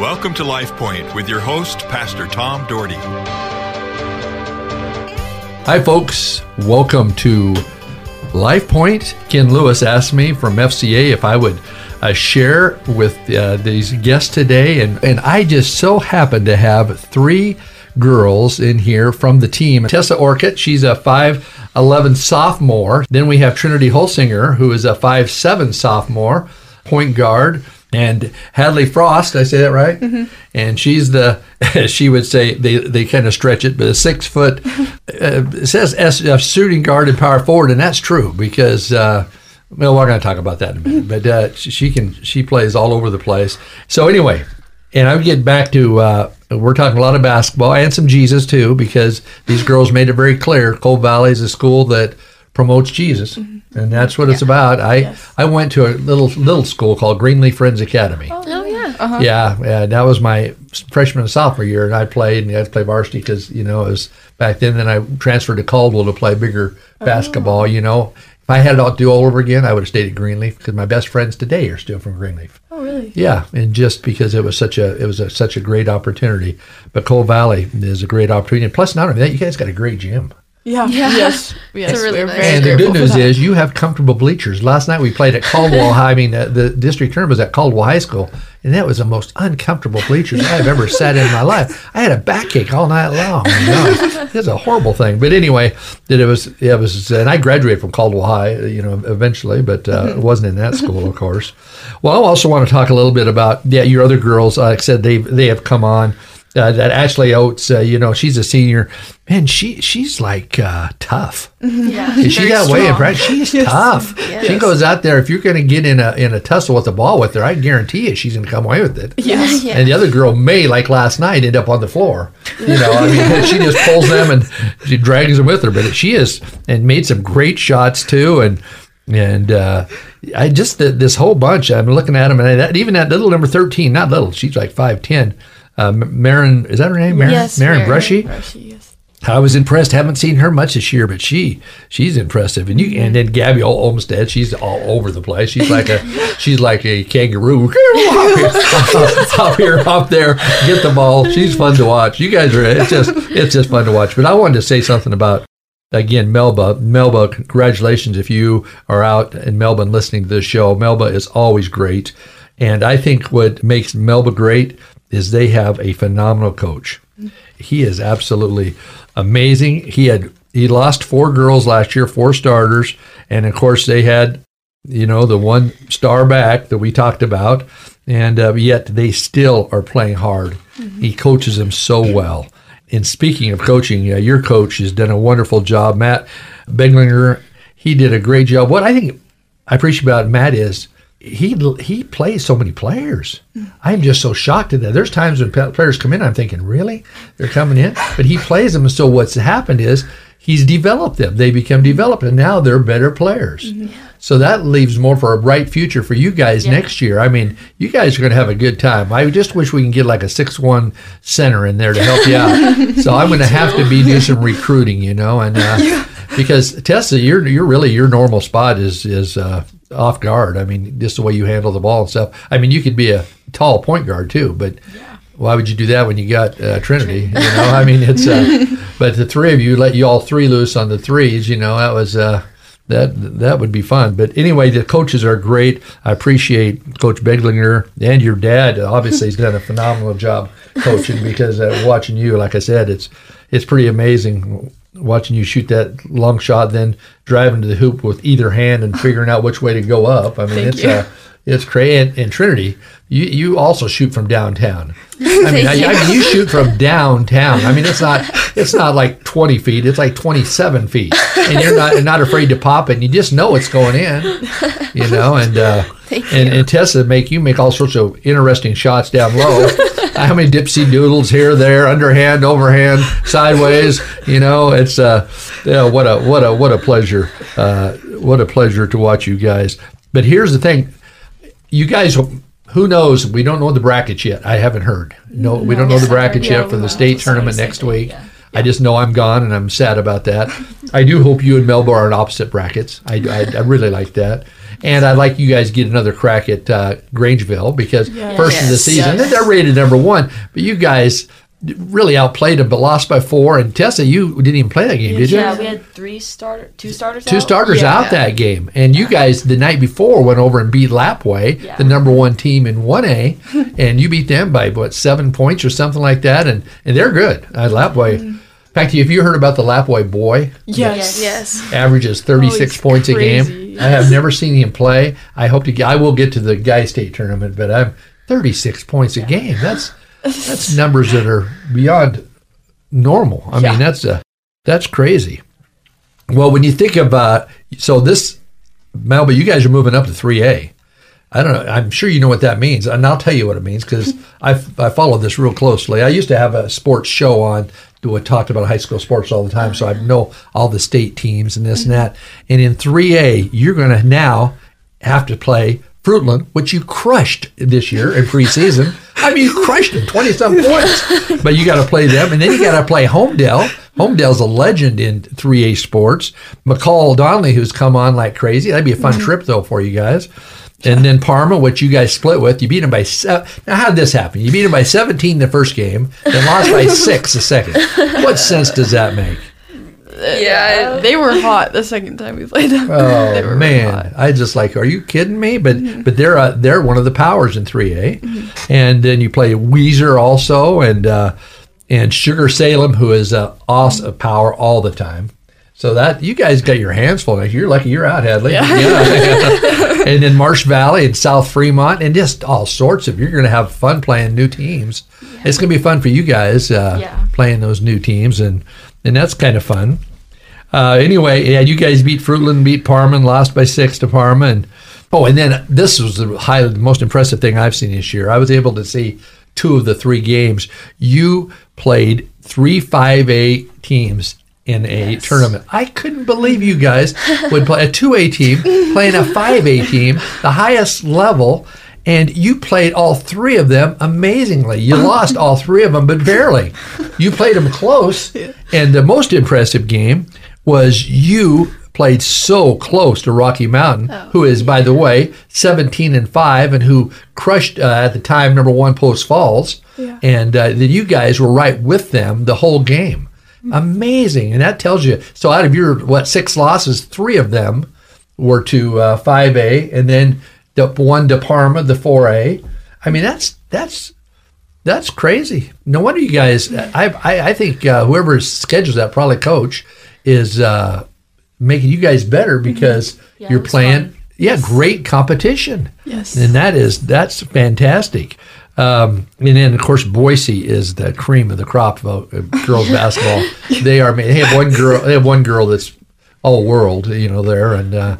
Welcome to Life Point with your host, Pastor Tom Dougherty. Hi, folks. Welcome to Life Point. Ken Lewis asked me from FCA if I would uh, share with uh, these guests today, and, and I just so happen to have three girls in here from the team. Tessa Orcutt, she's a 5'11 sophomore. Then we have Trinity Holsinger, who is a 5'7 sophomore, point guard and Hadley Fraas. I say that right? Mm-hmm. And she's the she would say they they kind of stretch it, but a six foot uh, it says S, uh, shooting guard and power forward, and that's true because. Uh, well, we're going to talk about that in a minute, but uh, she can she plays all over the place. So anyway, and I'm getting back to uh, we're talking a lot of basketball and some Jesus too because these girls made it very clear. Cole Valley is a school that promotes Jesus. Mm-hmm and that's what yeah. it's about. I yes. I went to a little little school called Greenleaf Friends Academy. Oh, oh yeah, uh-huh. yeah, yeah. That was my freshman and sophomore year, and I played and I had to play varsity because you know it was back then. Then I transferred to Caldwell to play bigger oh. basketball. You know, if I had it all do all over again, I would have stayed at Greenleaf because my best friends today are still from Greenleaf. Oh, really? Yeah, and just because it was such a it was a, such a great opportunity. But Cole Valley is a great opportunity. And plus, not only that, you guys got a great gym. Yeah. yeah. Yes. Yes. Really nice. And the good news is you have comfortable bleachers. Last night we played at Caldwell High. I mean, uh, the district tournament was at Caldwell High School, and that was the most uncomfortable bleachers I've ever sat in my life. I had a backache all night long. You know? it was a horrible thing. But anyway, it was it was, and I graduated from Caldwell High, you know, eventually, but uh, mm-hmm. it wasn't in that school, of course. Well, I also want to talk a little bit about yeah, your other girls. Like I said, they they have come on uh, that Ashley Oates, uh, you know, she's a senior. Man, she she's like uh, tough. Yeah, Is she that way, right? She's yes. tough. Yes. She goes out there. If you're going to get in a in a tussle with the ball with her, I guarantee you, she's going to come away with it. Yes. And the other girl may, like last night, end up on the floor. You know, I mean, she just pulls them and she drags them with her. But she is and made some great shots too, and and uh, I just this whole bunch. I'm looking at them, and that, even that little number thirteen, not little, she's like five ten uh, Marin, is that her name? Marin, yes, Marin Brushy. Brushy yes. I was impressed. Haven't seen her much this year, but she she's impressive. And you and then Gabby Olmstead, she's all over the place. She's like a she's like a kangaroo. Hop here, hop there, get the ball. She's fun to watch. You guys are it's just it's just fun to watch. But I wanted to say something about again Melba. Melba, congratulations if you are out in Melba listening to this show. Melba is always great. And I think what makes Melba great is they have a phenomenal coach. He is absolutely amazing. He had he lost four girls last year, four starters, and of course they had you know the one star back that we talked about, and uh, yet they still are playing hard. Mm-hmm. He coaches them so well. And speaking of coaching, your coach has done a wonderful job, Matt Beglinger. He did a great job. What I think I appreciate about Matt is he he plays so many players. I'm just so shocked at that. There's times when players come in, I'm thinking, really, they're coming in, but he plays them. So what's happened is he's developed them. They become developed, and now they're better players. Mm-hmm. So that leaves more for a bright future for you guys yeah. next year. I mean, you guys are going to have a good time. I just wish we can get like a six-one center in there to help you out. so I'm going to have to be do some recruiting, you know, and uh, yeah. because Tessa, you're you're really your normal spot is is. Uh, off guard. I mean, just the way you handle the ball and stuff. I mean, you could be a tall point guard too, but yeah. why would you do that when you got uh, Trinity? You know, I mean, it's. Uh, but the three of you let you all three loose on the threes. You know, that was. Uh, that that would be fun. But anyway, the coaches are great. I appreciate Coach Beglinger and your dad. Obviously, he's done a phenomenal job coaching because uh, watching you, like I said, it's it's pretty amazing watching you shoot that long shot, then driving to the hoop with either hand and figuring out which way to go up. I mean, Thank it's uh, it's crazy. And, and, Trinity, you you also shoot from downtown. I mean, I, I, mean, you shoot from downtown. I mean, it's not it's not like twenty feet. It's like twenty seven feet, and you're not not afraid to pop it. And you just know it's going in. You know, and uh, and, and Tessa make you make all sorts of interesting shots down low. How many dipsy doodles here, there, underhand, overhand, sideways? You know, it's uh, yeah, what a what a what a pleasure, uh, what a pleasure to watch you guys. But here's the thing, you guys who knows? We don't know the brackets yet. I haven't heard. No, we don't know the brackets yet for the state tournament next week. I just know I'm gone, and I'm sad about that. I do hope you and Melba are in opposite brackets. I, I, I really like that. And I'd like you guys to get another crack at uh, Grangeville because Yes. first of the season, Yes. they're rated number one. But you guys really outplayed them, but lost by four. And Tessa, you didn't even play that game, did you? Yeah, we had three starter, two starters. Two out. starters Yeah. out that game. And you guys, the night before, went over and beat Lapwai, Yeah. the number one team in 1A, and you beat them by, what, seven points or something like that. And, and they're good. Uh, Lapwai. Mm-hmm. In fact, have you heard about the Lapwai boy? Yes. Yes. averages 36 he's points a crazy. game. I have never seen him play. I hope to. get- I will get to the guy state tournament, but I'm 36 points a game. That's that's numbers that are beyond normal. I Yeah. mean, that's a that's crazy. Well, when you think about uh, so this Melba, you guys are moving up to 3A. I don't know. I'm sure you know what that means, and I'll tell you what it means because I I follow this real closely. I used to have a sports show on that talked about high school sports all the time, so I uh-huh. know all the state teams and this and mm-hmm. that. And in 3A, you're going to now have to play Fruitland, which you crushed this year in preseason. I mean, you crushed them, 20 some points. But you got to play them, and then you got to play Homedale. Homedale's a legend in 3A sports. McCall Donnelly, who's come on like crazy. That'd be a fun mm-hmm. trip, though, for you guys. And then Parma, which you guys split with, you beat them by seven. Now, how did this happen? You beat them by 17 the first game, then lost by six the second. What sense does that make? Yeah, they were hot the second time we played them. They Oh were man. I just like, are you kidding me? But but they're uh, they're one of the powers in 3A, and then you play Weiser also, and uh, and Sugar Salem, who is uh, awesome power all the time. So that you guys got your hands full. You're lucky you're out, Hadley. Yeah. and then Marsh Valley and South Fremont, and just all sorts of. You're going to have fun playing new teams. It's going to be fun for you guys uh, Yeah. playing those new teams, and and that's kind of fun. Uh, anyway, yeah, you guys beat Fruitland, beat Parma, and lost by six to Parma. And oh, and then this was the high, the most impressive thing I've seen this year. I was able to see two of the three games. You played three 5A teams in a tournament. I couldn't believe you guys would play a 2A team playing a 5A team, the highest level. And you played all three of them amazingly. You lost all three of them, but barely. You played them close. And the most impressive game was you played so close to Rocky Mountain, who is, by the way, 17 and 5, and who crushed uh, at the time number one Post Falls. And uh, that you guys were right with them the whole game. Amazing. And that tells you so out of your, what, six losses, three of them were to uh, 5A, and then the one to Parma, the 4A. I mean, that's that's that's crazy. No wonder you guys. I I, I think uh, whoever schedules that, probably coach, is uh, making you guys better because Mm-hmm. Yeah, you're playing. fun. Yeah, great competition. Yes. and that is that's fantastic. Um, and then of course Boise is the cream of the crop of uh, girls basketball. They are. They have one girl. They have one girl that's all world, you know, there, and uh,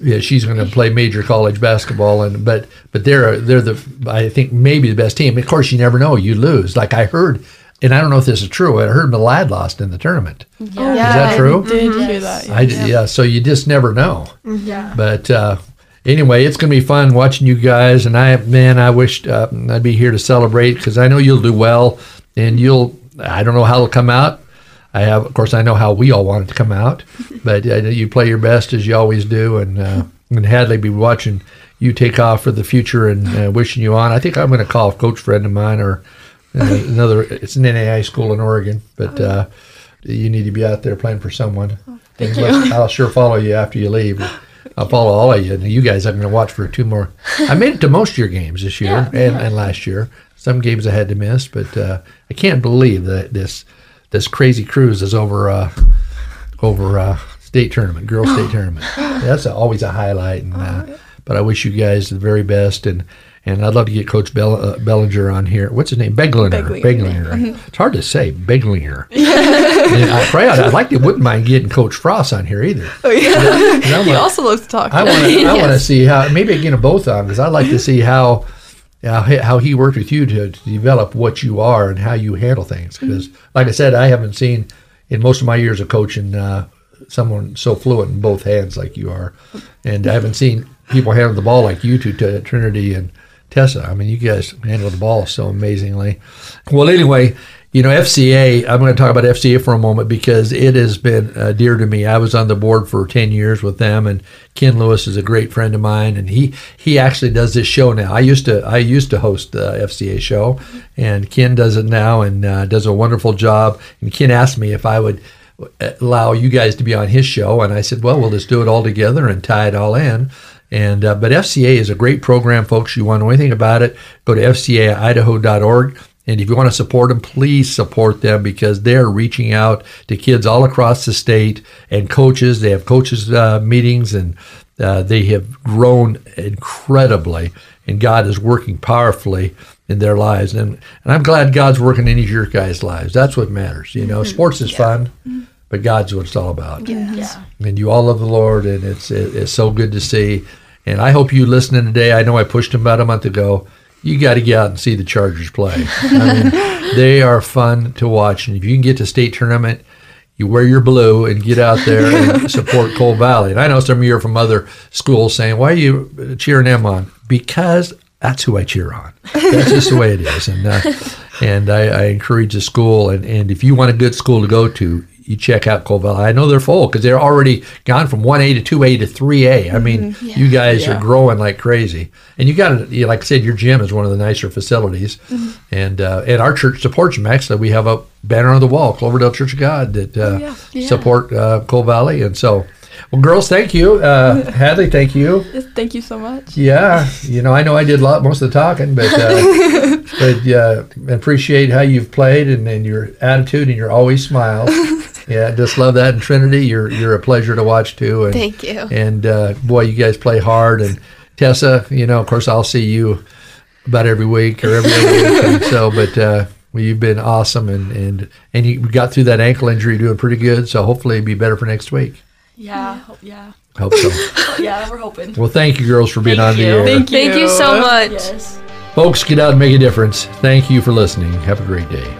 yeah, she's going to play major college basketball, and but but they're they're the I think maybe the best team. Of course, you never know; you lose. Like I heard, and I don't know if this is true. I heard Malad lost in the tournament. Yeah. Is that true? I did hear Yes. that. I yeah. So you just never know. Yeah. But uh, anyway, it's going to be fun watching you guys. And I, man, I wished uh, I'd be here to celebrate because I know you'll do well, and you'll. I don't know how it'll come out. I have, of course, I know how we all want it to come out, but uh, you play your best as you always do, and uh, and Hadley be watching you take off for the future and uh, wishing you on. I think I'm going to call a coach friend of mine or another. It's an NAI school in Oregon, but uh, you need to be out there playing for someone. thank you. I'll sure follow you after you leave. I'll follow all of you. And you guys, I'm going to watch for two more. I made it to most of your games this year Yeah. and, and last year. Some games I had to miss, but uh, I can't believe that this this crazy cruise is over uh, over uh, state tournament, girls state tournament. That's a, always a highlight. And uh, but I wish you guys the very best and. And I'd love to get Coach Bell, uh, Bellinger on here. What's his name? Beglinger. Beglinger. Beglinger. It's hard to say. Beglinger. I pray I'd, I'd like to wouldn't mind getting Coach Fraas on here either. Oh yeah. He wanna- also loves to talk. I want to. I want to see how maybe get them both on because I'd like to see how how he- how he worked with you to, to develop what you are and how you handle things. Because, like I said, I haven't seen in most of my years of coaching uh, someone so fluent in both hands like you are, and I haven't seen people handle the ball like you two, to Trinity and Tessa. I mean, you guys handle the ball so amazingly. Well, anyway, You know, FCA, I'm going to talk about FCA for a moment because it has been uh, dear to me. I was on the board for 10 years with them and Ken Lewis is a great friend of mine and he he actually does this show now. I used to I used to host the FCA show and Ken does it now and uh, does a wonderful job. And Ken asked me if I would allow you guys to be on his show and I said, "Well, we'll just do it all together and tie it all in." And uh, but FCA is a great program, folks. You want to know anything about it? Go to fcaidaho.org. And if you want to support them, please support them because they're reaching out to kids all across the state and coaches. They have coaches uh, meetings and uh, they have grown incredibly. And God is working powerfully in their lives. And, and I'm glad God's working in these your guys' lives. That's what matters. You know, mm-hmm. sports is yeah. fun. Mm-hmm but God's what it's all about. Yes. Yeah. And you all love the Lord, and it's it's so good to see. And I hope you listening today. I know I pushed him about a month ago. You got to get out and see the Chargers play. I mean, they are fun to watch, and if you can get to state tournament, you wear your blue and get out there and support Cole Valley. And I know some of you are from other schools saying, "Why are you cheering them on?" Because that's who I cheer on. That's just the way it is. And uh, and I, I, encourage the school. And, and if you want a good school to go to, you check out Cole Valley. I know they're full because they're already gone from 1A to 2A to 3A. I mean, mm-hmm. yeah. you guys yeah. are growing like crazy. And you got, you like I said, your gym is one of the nicer facilities. Mm-hmm. And uh, and our church supports you, Max. We have a banner on the wall, Cloverdale Church of God, that uh, oh, yeah. support uh, Cole Valley. And so, well, girls, thank you. Uh, Hadley, thank you. Thank you so much. Yeah, you know, I know I did a lot, most of the talking, but uh, but uh, appreciate how you've played and, and your attitude and your always smiles. Yeah, just love that. And Trinity, you're you're a pleasure to watch too. And, Thank you. And uh, boy, you guys play hard. And Tessa, you know, of course, I'll see you about every week or every other week. And so, but uh, well, you've been awesome, and and and you got through that ankle injury doing pretty good. So hopefully, it'll be better for next week. Yeah, yeah. Hope so. yeah, we're hoping. Well, thank you, girls, for being thank on you. the air. Thank you. Thank you so much. Yes. Folks, get out and make a difference. Thank you for listening. Have a great day.